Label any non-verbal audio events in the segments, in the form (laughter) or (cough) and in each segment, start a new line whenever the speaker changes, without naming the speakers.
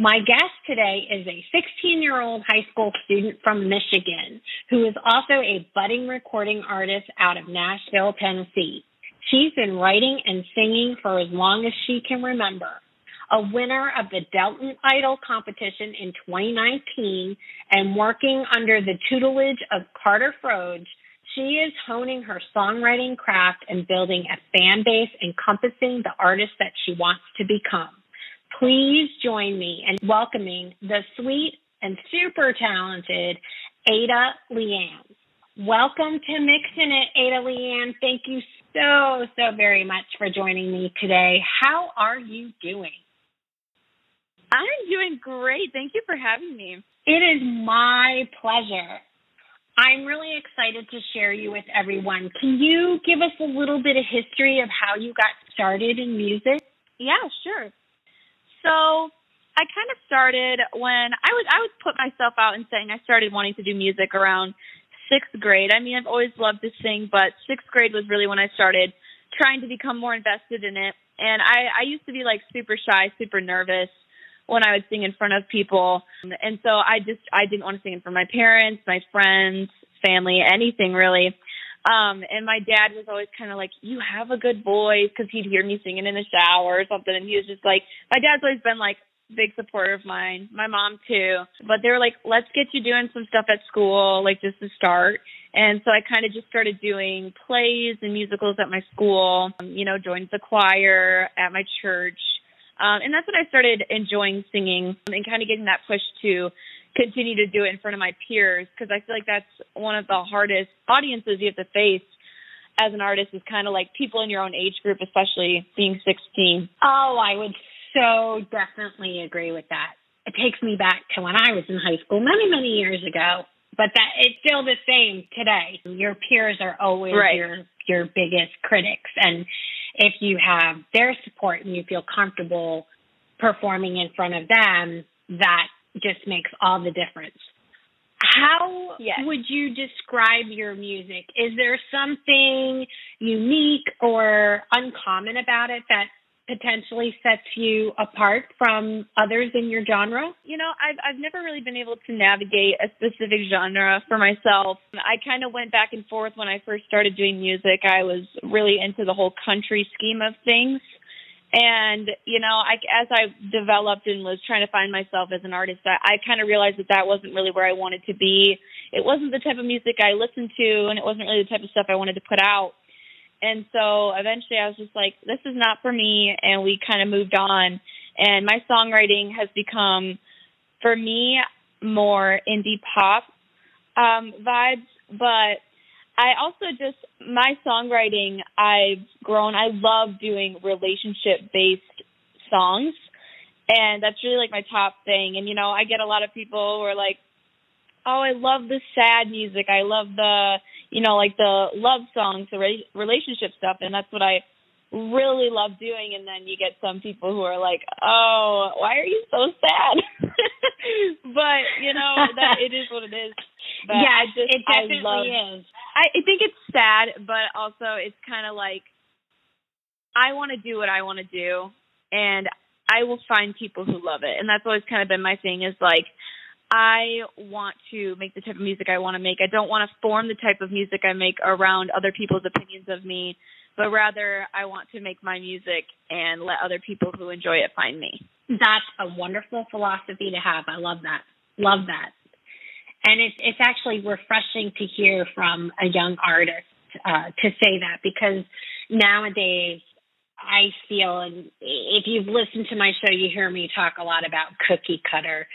My guest today is a 16 year old high school student from Michigan who is also a budding recording artist out of Nashville, Tennessee. She's been writing and singing for as long as she can remember. A winner of the Delton Idol competition in 2019 and working under the tutelage of Carter Frodge, she is honing her songwriting craft and building a fan base encompassing the artist that she wants to become. Please join me in welcoming the sweet and super talented Ada LeAnn. Welcome to Mixing It, Ada LeAnn. Thank you so, so very much for joining me today. How are you doing?
I'm doing great. Thank you for having me.
It is my pleasure. I'm really excited to share you with everyone. Can you give us a little bit of history of how you got started in music?
Yeah, sure. So I kind of started when I was I would put myself out and saying I started wanting to do music around sixth grade. I mean, I've always loved to sing, but sixth grade was really when I started trying to become more invested in it. And I I used to be like super shy, super nervous when I would sing in front of people. And so I just I didn't want to sing in front of my parents, my friends, family, anything really. Um, and my dad was always kind of like, "You have a good voice," because he'd hear me singing in the shower or something, and he was just like, my dad's always been like big supporter of mine, my mom too. But they were like, "Let's get you doing some stuff at school, like just to start." And so I kind of just started doing plays and musicals at my school. Um, you know, joined the choir at my church, um, and that's when I started enjoying singing and kind of getting that push to continue to do it in front of my peers because I feel like that's one of the hardest audiences you have to face as an artist is kind of like people in your own age group, especially being 16.
Oh, I would so definitely agree with that. It takes me back to when I was in high school many, many years ago. But that it's still the same today. Your peers are always
right.
your your biggest critics and if you have their support and you feel comfortable performing in front of them, that just makes all the difference. How
yes.
would you describe your music? Is there something unique or uncommon about it that potentially sets you apart from others in your genre?
You know, I've I've never really been able to navigate a specific genre for myself. I kind of went back and forth when I first started doing music. I was really into the whole country scheme of things. And you know, I, as I developed and was trying to find myself as an artist, I, I kind of realized that that wasn't really where I wanted to be. It wasn't the type of music I listened to, and it wasn't really the type of stuff I wanted to put out. And so eventually I was just like, this is not for me. And we kind of moved on. And my songwriting has become, for me, more indie pop um, vibes. But I also just, my songwriting, I've grown, I love doing relationship based songs. And that's really like my top thing. And, you know, I get a lot of people who are like, oh, I love the sad music. I love the, you know, like the love songs, the re- relationship stuff, and that's what I really love doing. And then you get some people who are like, oh, why are you so sad? (laughs) but you know, that it is what it is. But
yeah,
I just,
it definitely
I love,
is.
I, I think it's sad, but also it's kind of like I want to do what I want to do, and I will find people who love it, and that's always kind of been my thing. Is like I want to make the type of music I want to make. I don't want to form the type of music I make around other people's opinions of me, but rather I want to make my music and let other people who enjoy it find me.
That's a wonderful philosophy to have. I love that. Love that. And it's it's actually refreshing to hear from a young artist uh, to say that because nowadays I feel, and if you've listened to my show, you hear me talk a lot about cookie cutter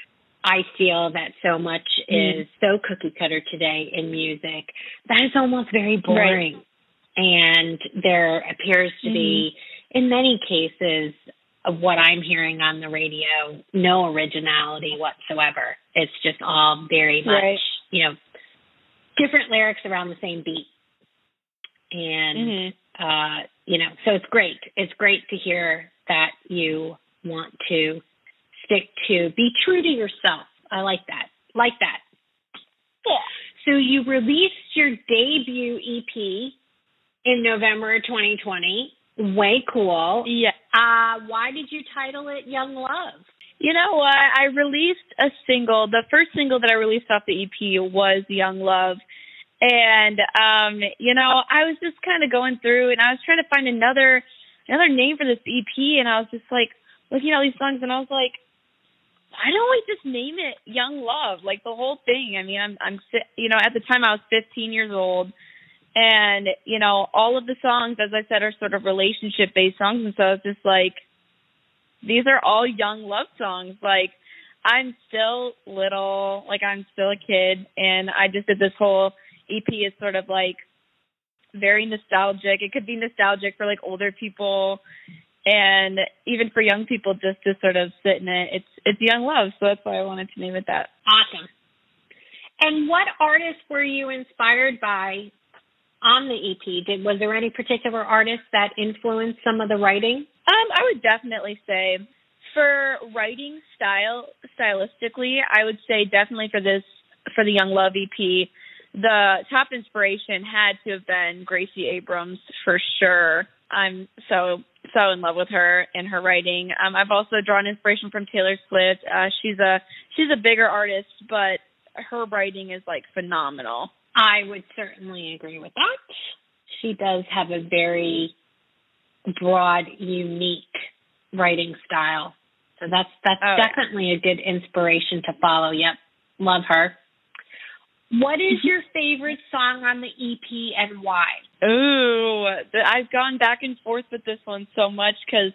I feel that so much mm. is so cookie cutter today in music that is almost very boring.
Right.
And there appears to be, in many cases, of what I'm hearing on the radio. No originality whatsoever. It's just all very much,
Right.
you know, different lyrics around the same beat. And
Mhm.
uh, you know, so it's great. It's great to hear that you want to stick to be true to yourself. I like that. Like that.
Yeah.
So you released your debut EP in November 2020. Way cool.
Yeah.
Uh, why did you title it Young Love?
You know what? I released a single. The first single that I released off the EP was Young Love. And um, you know, I was just kind of going through and I was trying to find another another name for this EP and I was just like looking at all these songs and I was like why don't we just name it Young Love? Like the whole thing. I mean, I'm I'm you know, at the time I was 15 years old and you know, all of the songs as I said are sort of relationship based songs and so it's just like these are all young love songs. Like I'm still little, like I'm still a kid, and I just did this whole EP is sort of like very nostalgic. It could be nostalgic for like older people, and even for young people just to sort of sit in it. It's it's young love, so that's why I wanted to name it that.
Awesome. And what artists were you inspired by on the EP? Did was there any particular artist that influenced some of the writing?
Um, I would definitely say for writing style stylistically, I would say definitely for this for the Young Love EP, the top inspiration had to have been Gracie Abrams for sure. I'm so so in love with her and her writing. Um, I've also drawn inspiration from Taylor Swift. Uh, she's a she's a bigger artist, but her writing is like phenomenal.
I would certainly agree with that. She does have a very broad, unique writing style. So that's that's
Oh, yeah.
definitely a good inspiration to follow. Yep. Love her. What is mm-hmm. your favorite song on the EP and why?
Ooh, I've gone back and forth with this one so much because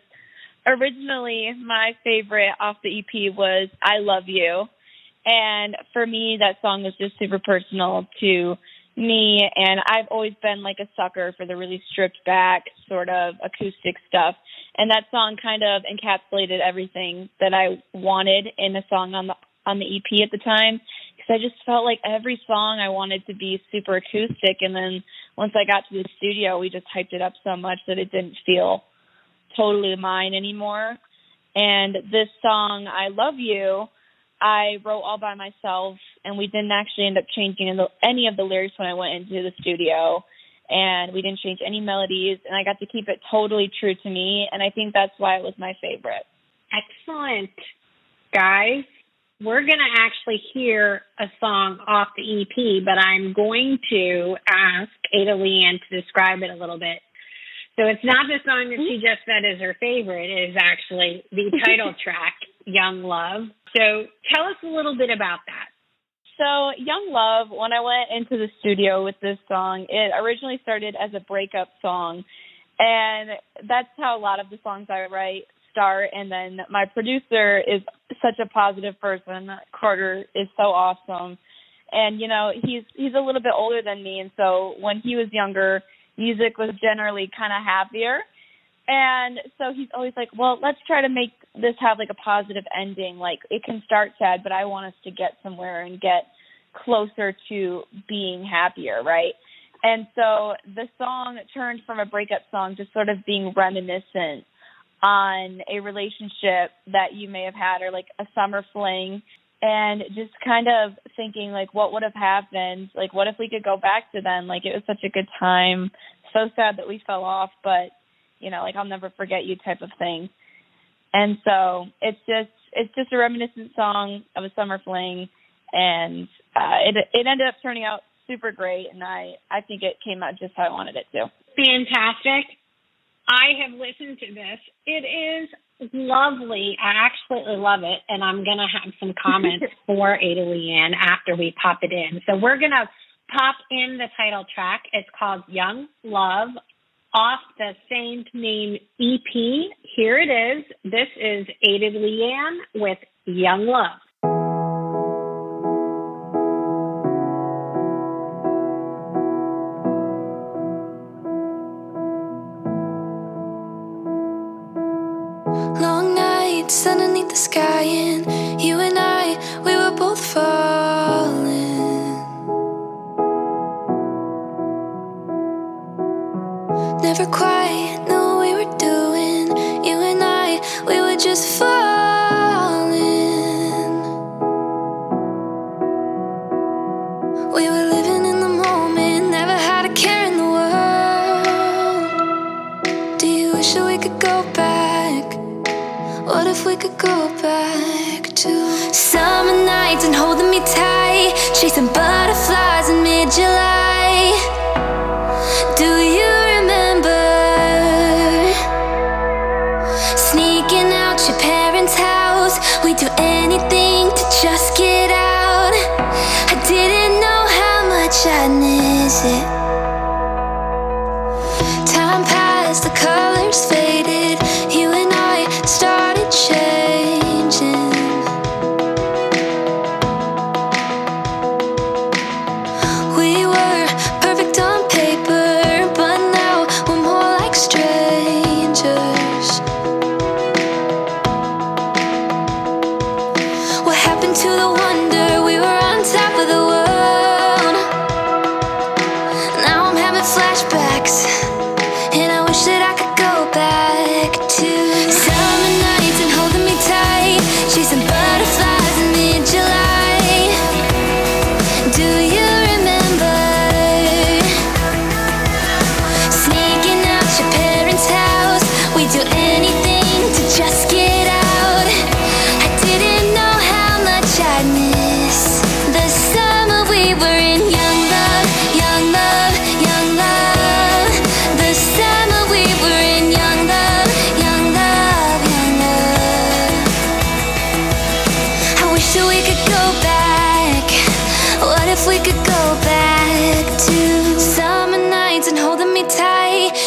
originally my favorite off the EP was "I Love You," and for me that song was just super personal to me. And I've always been like a sucker for the really stripped back sort of acoustic stuff, and that song kind of encapsulated everything that I wanted in a song on the on the EP at the time. Because I just felt like every song I wanted to be super acoustic, and then once I got to the studio, we just hyped it up so much that it didn't feel totally mine anymore. And this song, I Love You, I wrote all by myself, and we didn't actually end up changing any of the lyrics when I went into the studio. And we didn't change any melodies, and I got to keep it totally true to me. And I think that's why it was my favorite.
Excellent. Guys, we're going to actually hear a song off the EP, but I'm going to ask Ada LeAnn to describe it a little bit. So it's not the song that she just said is her favorite, it is actually the (laughs) title track, Young Love. So tell us a little bit about that.
So, Young Love, when I went into the studio with this song, it originally started as a breakup song. And that's how a lot of the songs I write start. And then my producer is such a positive person. Carter is so awesome. And, you know, he's he's a little bit older than me. And so when he was younger, music was generally kind of happier. And so he's always like, well, let's try to make this have like a positive ending. Like it can start sad, but I want us to get somewhere and get closer to being happier, right? And so the song turned from a breakup song to sort of being reminiscent on a relationship that you may have had or like a summer fling and just kind of thinking like what would have happened like what if we could go back to then like it was such a good time so sad that we fell off but you know like i'll never forget you type of thing and so it's just it's just a reminiscent song of a summer fling and uh it it ended up turning out super great and i i think it came out just how i wanted it to
Fantastic. I have listened to this. It is lovely. I absolutely love it. And I'm going to have some comments (laughs) for Ada LeAnn after we pop it in. So we're going to pop in the title track. It's called Young Love off the same name EP. Here it is. This is Ada LeAnn with Young Love.
Long nights underneath the sky, and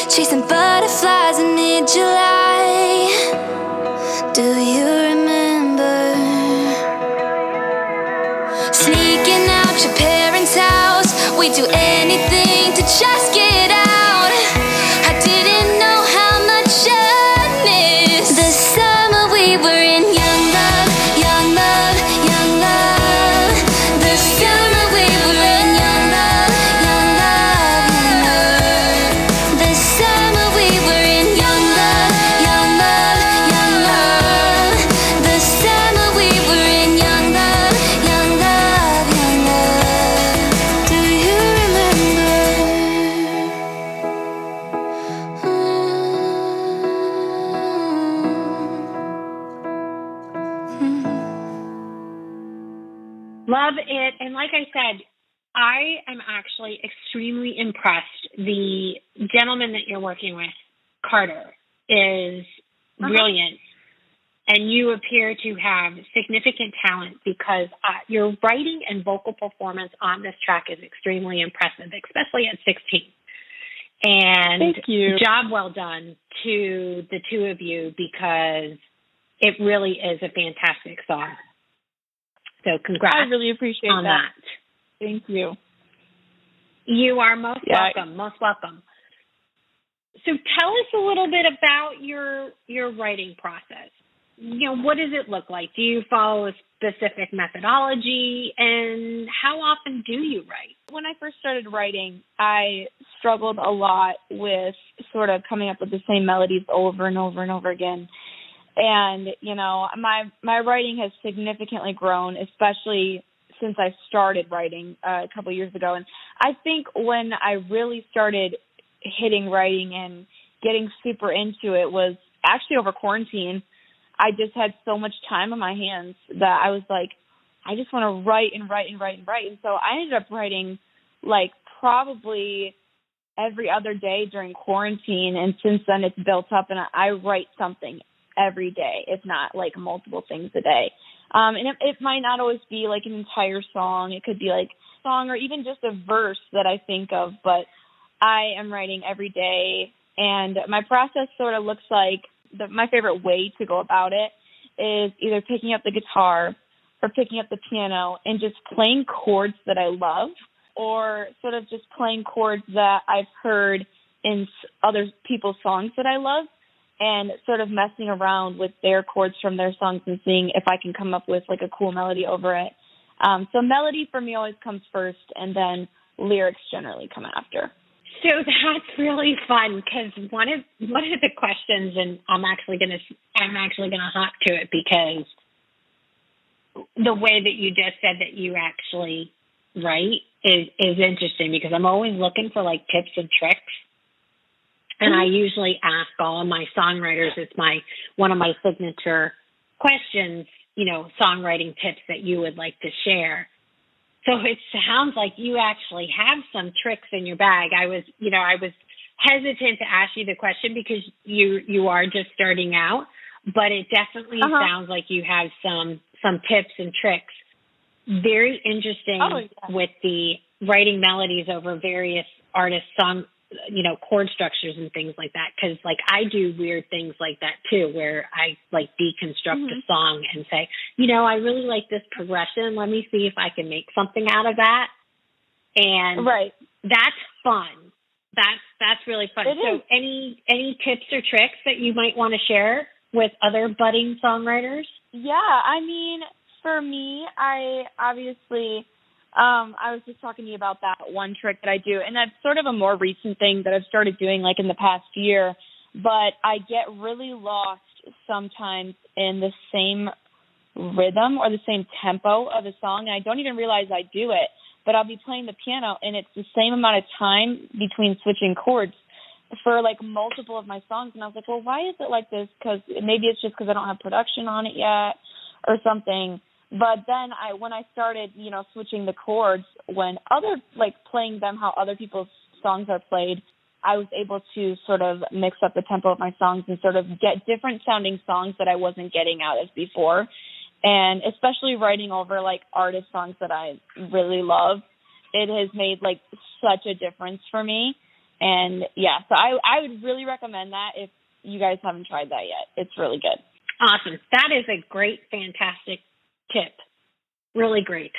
chasing butterflies in mid July? Do you remember sneaking out your parents' house? We do And like I
said, I am actually extremely impressed. The gentleman that you're working with, Carter, is
Uh-huh.
brilliant. And you appear to have significant talent because uh, your writing and vocal performance on this track is extremely impressive, especially at 16. And
Thank you.
job well done to the two of you because it really is a fantastic song. So congrats
I really appreciate
on
that.
that.
Thank you.
You are most
Yeah.
welcome. Most welcome. So tell us a little bit about your your writing process. You know, what does it look like? Do you follow a specific methodology and how often do you write?
When I first started writing, I struggled a lot with sort of coming up with the same melodies over and over and over again. And, you know, my my writing has significantly grown, especially since I started writing uh, a couple of years ago. And I think when I really started hitting writing and getting super into it was actually over quarantine. I just had so much time on my hands that I was like, I just want to write and write and write and write. And so I ended up writing like probably every other day during quarantine. And since then it's built up and I write something every day, if not like multiple things a day. Um, and it, it might not always be like an entire song. It could be like song or even just a verse that I think of, but I am writing every day. And my process sort of looks like the, my favorite way to go about it is either picking up the guitar or picking up the piano and just playing chords that I love or sort of just playing chords that I've heard in other people's songs that I love and sort of messing around with their chords from their songs and seeing if I can come up with like a cool melody over it. Um, so melody for me always comes first, and then lyrics generally come after.
So that's really fun because one of one of the questions, and I'm actually gonna I'm actually gonna hop to it because the way that you just said that you actually write is is interesting because I'm always looking for like tips and tricks. And I usually ask all of my songwriters, it's my one of my signature questions, you know, songwriting tips that you would like to share. So (laughs) it sounds like you actually have some tricks in your bag. I was, you know, I was hesitant to ask you the question because you you are just starting out, but it definitely uh-huh. sounds like you have some some tips and tricks. Very interesting
oh, yeah.
with the writing melodies over various artists' song you know chord structures and things like that because like i do weird things like that too where i like deconstruct mm-hmm. a song and say you know i really like this progression. Let me see if i can make something out of that. And
right.
that's fun. That's that's really fun.
It
so
is.
any any tips or tricks that you might want to share with other budding songwriters?
Yeah i mean for me i obviously um, I was just talking to you about that one trick that I do, and that's sort of a more recent thing that I've started doing like in the past year. But I get really lost sometimes in the same rhythm or the same tempo of a song, and I don't even realize I do it. But I'll be playing the piano, and it's the same amount of time between switching chords for like multiple of my songs. And I was like, well, why is it like this? Because maybe it's just because I don't have production on it yet or something but then I when I started, you know, switching the chords when other like playing them how other people's songs are played, I was able to sort of mix up the tempo of my songs and sort of get different sounding songs that I wasn't getting out of before. And especially writing over like artist songs that I really love, it has made like such a difference for me. And yeah, so I I would really recommend that if you guys haven't tried that yet. It's really good.
Awesome. That is a great, fantastic tip. Really great.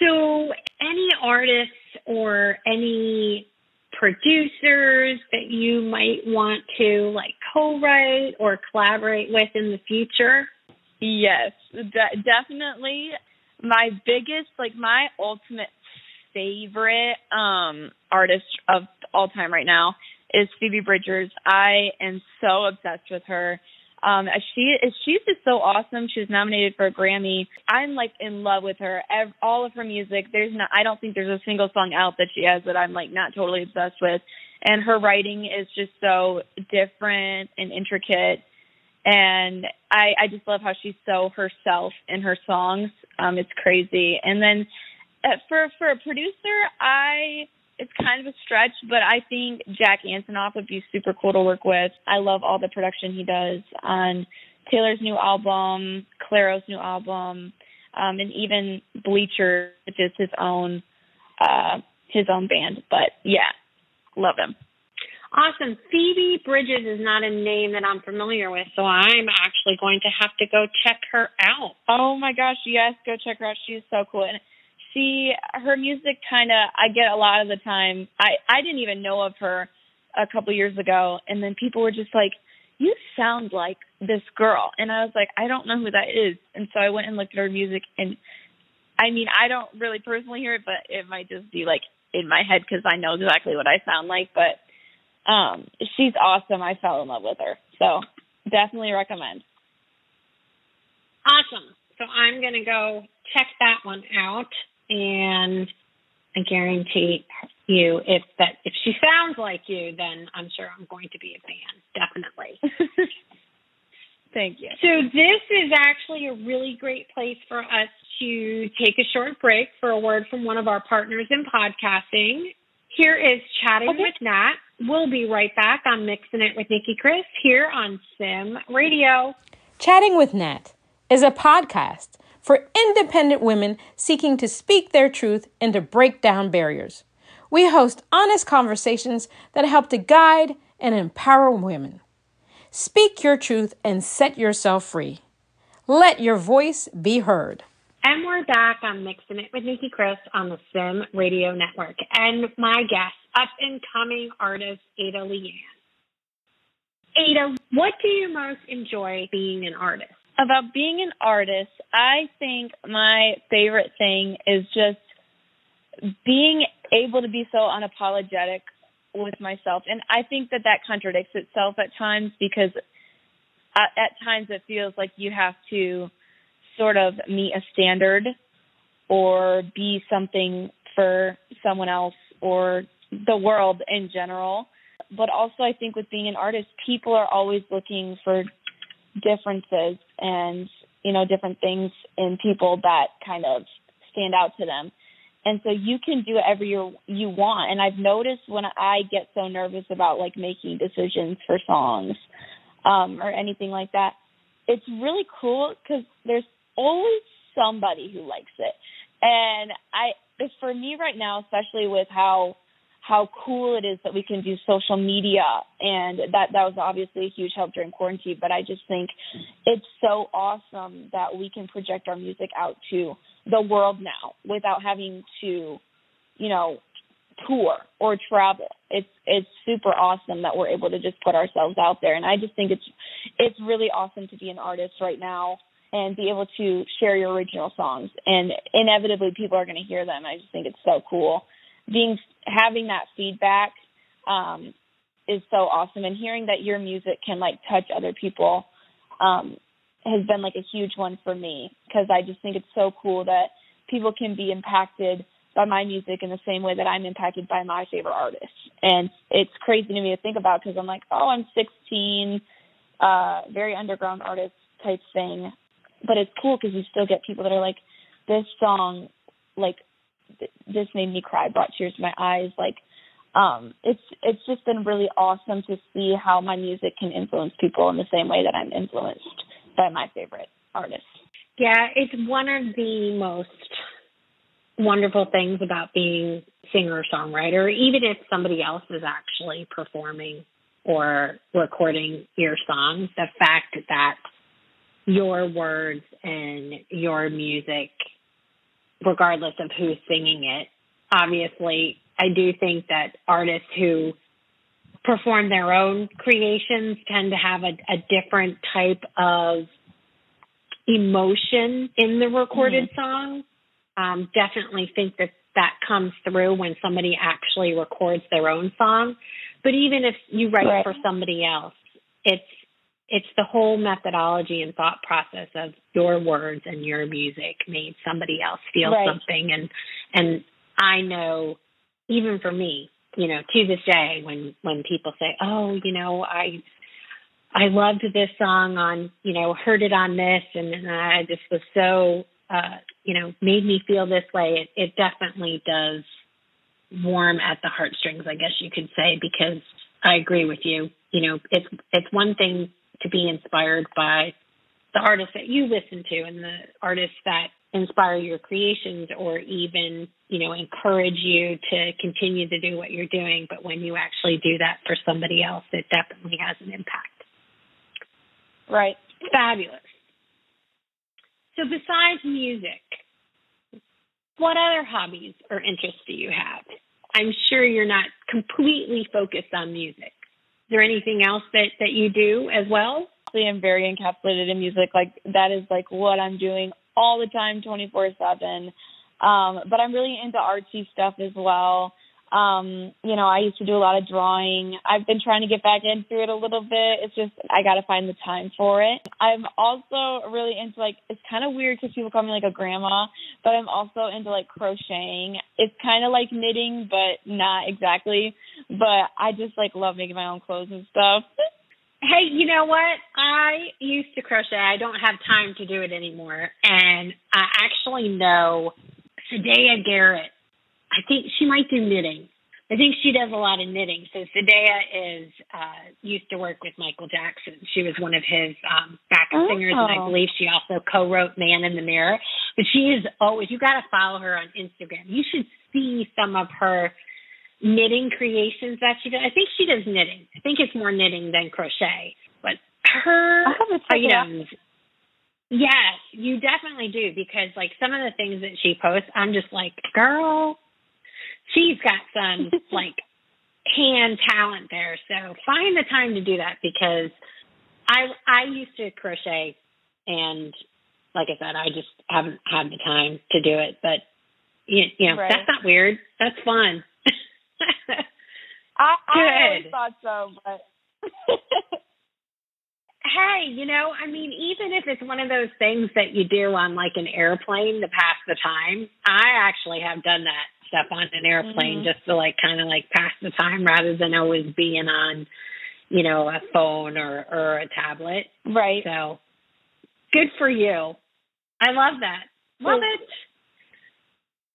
So, any artists or any producers that you might want to like co-write or collaborate with in the future?
Yes, de- definitely. My biggest, like my ultimate favorite um artist of all time right now is Phoebe Bridgers. I am so obsessed with her. Um, she is she's just so awesome. She was nominated for a Grammy. I'm like in love with her. Ev- all of her music. There's not. I don't think there's a single song out that she has that I'm like not totally obsessed with. And her writing is just so different and intricate. And I I just love how she's so herself in her songs. Um, it's crazy. And then uh, for for a producer, I it's kind of a stretch, but I think Jack Antonoff would be super cool to work with. I love all the production he does on Taylor's new album, Clairo's new album, um, and even Bleacher, which is his own uh, his own band. But yeah, love him.
Awesome. Phoebe Bridges is not a name that I'm familiar with, so I'm actually going to have to go check her out.
Oh my gosh, yes, go check her out. She's so cool. And she her music kind of I get a lot of the time. I I didn't even know of her a couple years ago, and then people were just like, "You sound like this girl," and I was like, "I don't know who that is," and so I went and looked at her music, and I mean, I don't really personally hear it, but it might just be like in my head because I know exactly what I sound like. But um she's awesome. I fell in love with her, so definitely recommend.
Awesome. So I'm gonna go check that one out and I guarantee you if that if she (laughs) sounds like you, then I'm sure I'm going to be a fan. Definitely. (laughs)
Thank you.
So this is actually a really great place for us to take a short break for a word from one of our partners in podcasting. Here is chatting
okay.
with Nat. We'll be right back on Mixing It with Nicki Kris here on Sim Radio.
Chatting with Nat is a podcast for independent women seeking to speak their truth and to break down barriers. We host honest conversations that help to guide and empower women. Speak your truth and set yourself free. Let your voice be heard.
And we're back on Mixing It with Nicki Kris on the Sim Radio Network. And my guest, up and coming artist Ada LeAnn. Ada, what do you most enjoy being an artist?
About being an artist, I think my favorite thing is just being able to be so unapologetic with myself. And I think that that contradicts itself at times because at, at times it feels like you have to sort of meet a standard or be something for someone else or the world in general. But also, I think with being an artist, people are always looking for differences and, you know, different things in people that kind of stand out to them. And so you can do whatever you you want. And I've noticed when I get so nervous about like making decisions for songs um, or anything like that, it's really cool because there's always somebody who likes it. And I, for me right now, especially with how how cool it is that we can do social media. And that that was obviously a huge help during quarantine but i just think it's so awesome that we can project our music out to the world now without having to you know tour or travel. It's it's super awesome that we're able to just put ourselves out there. And i just think it's it's really awesome to be an artist right now and be able to share your original songs. And inevitably people are going to hear them. I just think it's so cool being having that feedback um is so awesome and hearing that your music can like touch other people um has been like a huge one for me because I just think it's so cool that people can be impacted by my music in the same way that I'm impacted by my favorite artists. And it's crazy to me to think about because I'm like, oh, I'm 16, uh, very underground artist type thing. But it's cool because you still get people that are like, this song, like, th- this made me cry, brought tears to my eyes. Like, um, it's it's just been really awesome to see how my music can influence people in the same way that I'm influenced by my favorite artists.
Yeah, it's one of the most wonderful things about being singer songwriter, even if somebody else is actually performing or recording your songs, the fact that your words and your music, regardless of who's singing it, obviously, I do think that artists who perform their own creations tend to have a, a different type of emotion in the recorded mm-hmm. song. Um, definitely think that that comes through when somebody actually records their own song. But even if you write right. for somebody else, it's it's the whole methodology and thought process of your words and your music made somebody else feel right. something and and I know even for me, you know, to this day when when people say, "Oh, you know, I I loved this song on, you know, heard it on this and I just was so uh, you know, made me feel this way." It, it definitely does warm at the heartstrings, I guess you could say, because I agree with you. You know, it's it's one thing to be inspired by the artists that you listen to and the artists that inspire your creations or even, you know, encourage you to continue to do what you're doing. But when you actually do that for somebody else, it definitely has an impact.
Right.
Fabulous. So besides music, what other hobbies or interests do you have? I'm sure you're not completely focused on music. Is there anything else that, that you do as well?
I am very encapsulated in music. Like that is like what I'm doing all the time, 24 seven. Um, but I'm really into artsy stuff as well. Um, you know, I used to do a lot of drawing. I've been trying to get back into it a little bit. It's just I got to find the time for it. I'm also really into like it's kind of weird because people call me like a grandma, but I'm also into like crocheting. It's kind of like knitting, but not exactly. But I just like love making my own clothes and stuff.
Hey, you know what? I used to crochet. I don't have time to do it anymore. And I actually know Siedah Garrett. I think she might do knitting. I think she does a lot of knitting. So Siedah is uh used to work with Michael Jackson. She was one of his um backup oh. singers and I believe she also co-wrote Man in the Mirror. But she is always you got to follow her on Instagram. You should see some of her knitting creations that she does. I think she does knitting. I think it's more knitting than crochet. But her items Yes, you definitely do because like some of the things that she posts, I'm just like, girl, she's got some (laughs) like hand talent there. So find the time to do that because I I used to crochet and like I said, I just haven't had the time to do it. But you, you know,
Right.
that's not weird. That's fun.
I, I always thought so, but (laughs)
hey, you know, I mean, even if it's one of those things that you do on like an airplane to pass the time, I actually have done that stuff on an airplane
Mhm.
just to like kind of like pass the time rather than always being on, you know, a phone or or a tablet.
right.
So good for you. I love that. Love it.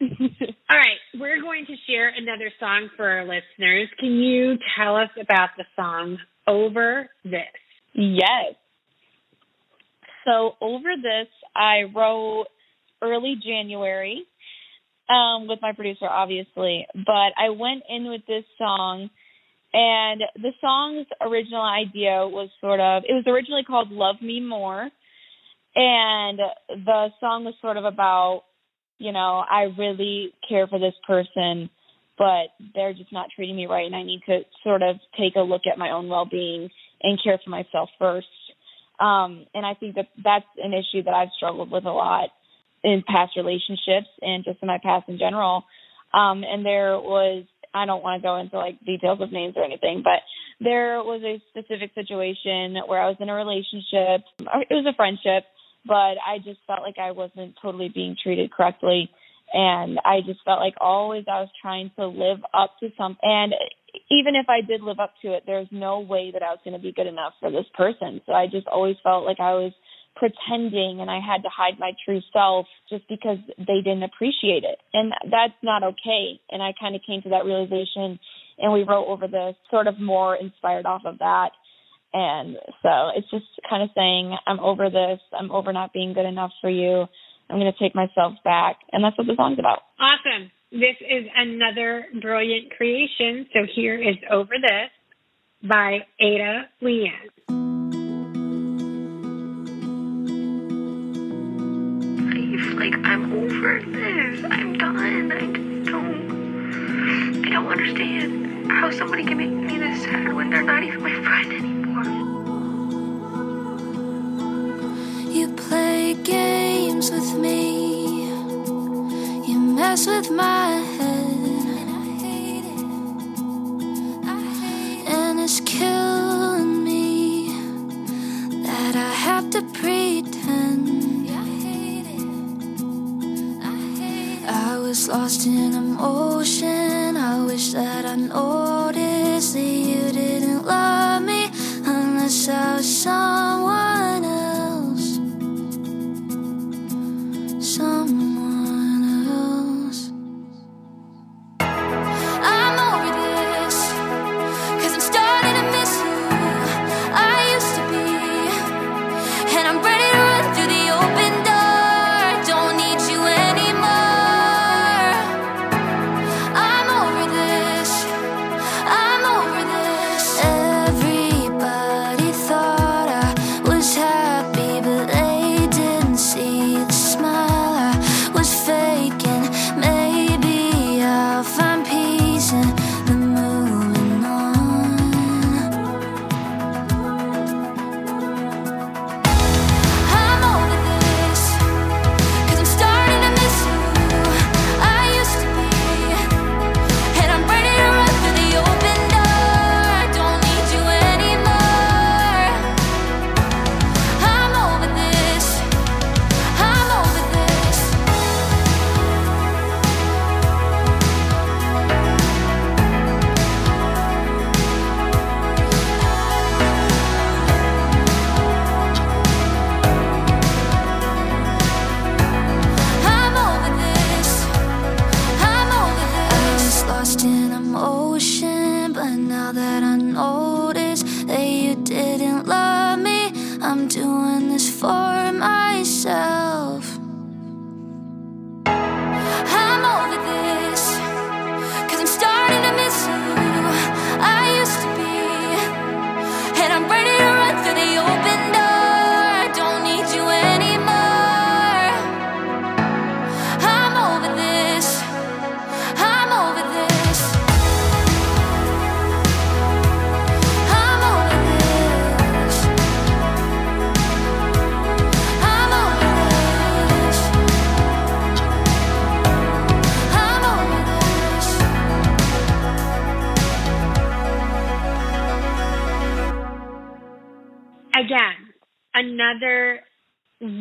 All right, we're going to share another song for our listeners. Can you tell us about the song Over This?
Yes. So over this, I wrote early January um, with my producer, obviously. But I went in with this song, and the song's original idea was sort of it was originally called "Love Me More," and the song was sort of about, you know, I really care for this person. But they're just not treating me right, and I need to sort of take a look at my own well-being and care for myself first. Um, and I think that that's an issue that I've struggled with a lot in past relationships and just in my past in general. Um, and there was, I don't want to go into like details of names or anything, but there was a specific situation where I was in a relationship. It was a friendship, but I just felt like I wasn't totally being treated correctly. And I just felt like always I was trying to live up to some, and even if I did live up to it, there's no way that I was going to be good enough for this person. So I just always felt like I was pretending and I had to hide my true self just because they didn't appreciate it. And that's not okay. And I kind of came to that realization and we wrote over this sort of more inspired off of that. And so it's just kind of saying, I'm over this. I'm over not being good enough for you. I'm going to take myself back. And that's what the song's about.
Awesome. This is another brilliant creation. So here is Over This by Ada
LeAnn. Like I'm over this. I'm done. I don't. I don't understand how somebody can make me this sad when they're not even my friend anymore.
You play games with me. You mess with my head. And I hate it. I hate it. And it's killing me that I have to pretend. Lost in emotion. I wish that I noticed that you didn't love me unless I was someone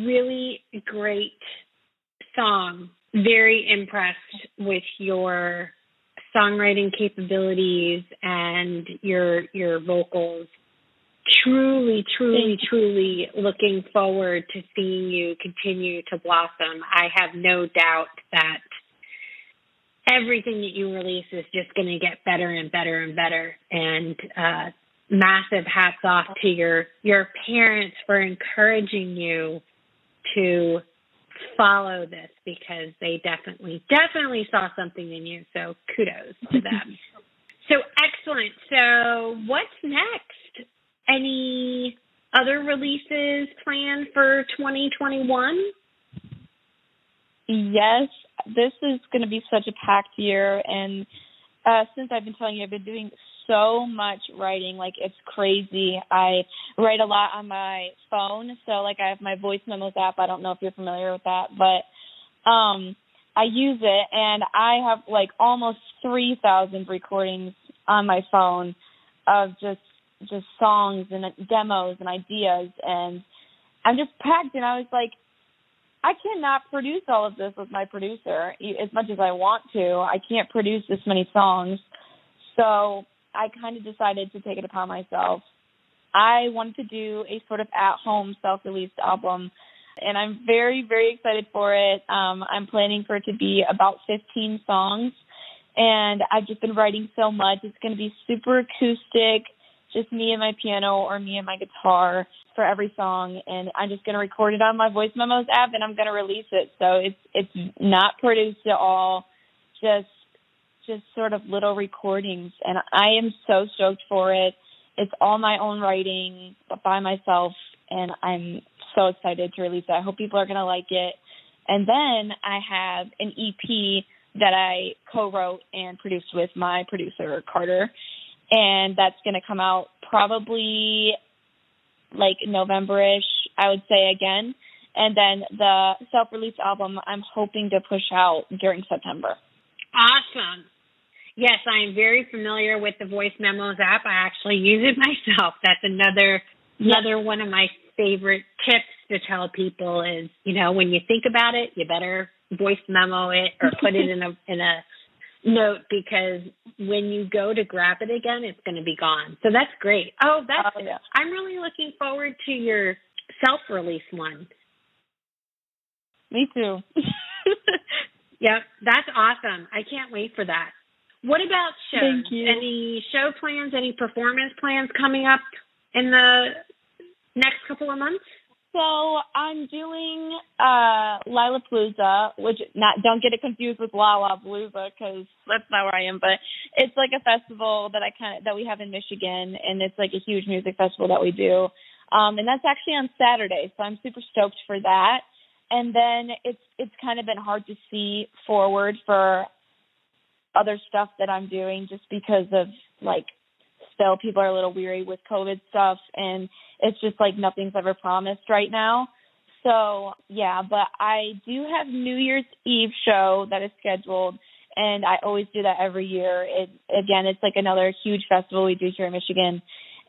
really great song. Very impressed with your songwriting capabilities and your your vocals. Truly, truly, truly looking forward to seeing you continue to blossom. I have no doubt that everything that you release is just going to get better and better and better. And uh, massive hats off to your your parents for encouraging you to follow this because they definitely definitely saw something in you. So kudos to (laughs) them. so excellent. So what's next? Any other releases planned for 2021?
Yes, this is going to be such a packed year, and uh, since I've been telling you, I've been doing so much writing, like it's crazy. I write a lot on my phone, so like I have my voice memos app. I don't know if you're familiar with that, but um, I use it, and I have like almost three thousand recordings on my phone of just just songs and demos and ideas, and I'm just packed. And I was like, I cannot produce all of this with my producer as much as I want to. I can't produce this many songs. So I kind of decided to take it upon myself. I wanted to do a sort of at home self released album and I'm very, very excited for it. Um, I'm planning for it to be about 15 songs and I've just been writing so much. It's going to be super acoustic, just me and my piano or me and my guitar for every song and I'm just going to record it on my voice memos app and I'm going to release it. So it's it's not produced at all. Just just sort of little recordings and I am so stoked for it. It's all my own writing by myself and I'm so excited to release it. I hope people are going to like it. And then I have an EP that I co-wrote and produced with my producer Carter and that's going to come out probably like Novemberish, I would say again. And then the self-release album I'm hoping to push out during September.
Awesome. Yes, I am very familiar with the Voice Memos app. I actually use it (laughs) myself. That's another another one of my favorite tips to tell people is, you know, when you think about it, you better voice memo it or put it in a in a note because when you go to grab it again, it's going to be gone. So that's great. Oh, that's
oh, yeah.
I'm really looking forward to your self-release one.
Me too. (laughs)
yep, that's awesome. I can't wait for that. What about shows?
Thank you.
Any show plans, any performance plans coming up in the next couple of months?
So I'm doing uh Lollapalooza, which not don't get it confused with Lollapalooza because that's not where I am. But it's like a festival that I kind of that we have in Michigan, and it's like a huge music festival that we do. Um, and that's actually on Saturday, so I'm super stoked for that. And then it's it's kind of been hard to see forward for other stuff that I'm doing just because of like still people are a little weary with COVID stuff and it's just like nothing's ever promised right now. So yeah, but I do have New Year's Eve show that is scheduled and I always do that every year. It again, it's like another huge festival we do here in Michigan,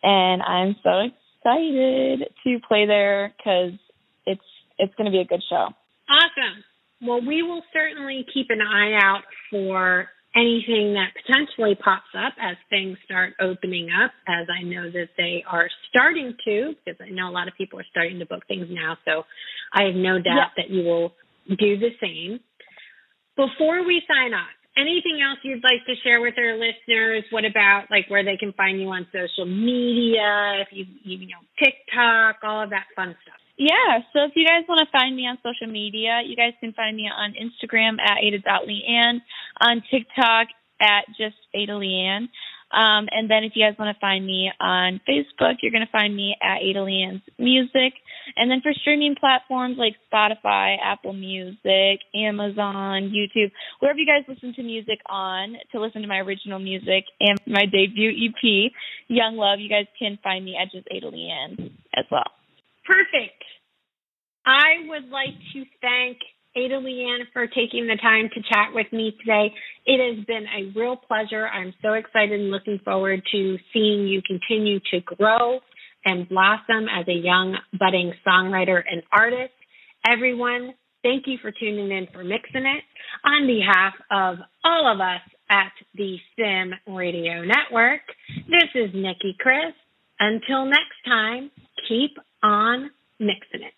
and I'm so excited to play there because it's it's going to be a good show.
Awesome. Well, we will certainly keep an eye out for anything that potentially pops up as things start opening up, as I know that they are starting to, because I know a lot of people are starting to book things now. So I have no doubt
yeah.
that you will do the same. Before we sign off, anything else you'd like to share with our listeners? What about like where they can find you on social media, if you, you know, TikTok, all of that fun stuff?
Yeah, so if you guys want to find me on social media, you guys can find me on Instagram at ada.leanne, on TikTok at just Ada LeAnn. Um, and then if you guys want to find me on Facebook, you're going to find me at Ada LeAnn's Music. And then for streaming platforms like Spotify, Apple Music, Amazon, YouTube, wherever you guys listen to music on to listen to my original music and my debut EP, Young Love, you guys can find me at just Ada LeAnn as well.
Perfect. I would like to thank Ada LeAnn for taking the time to chat with me today. It has been a real pleasure. I'm so excited and looking forward to seeing you continue to grow and blossom as a young budding songwriter and artist. Everyone, thank you for tuning in for Mixing It. On behalf of all of us at the Sim Radio Network, this is Nicki Kris. Until next time, keep on mixing it.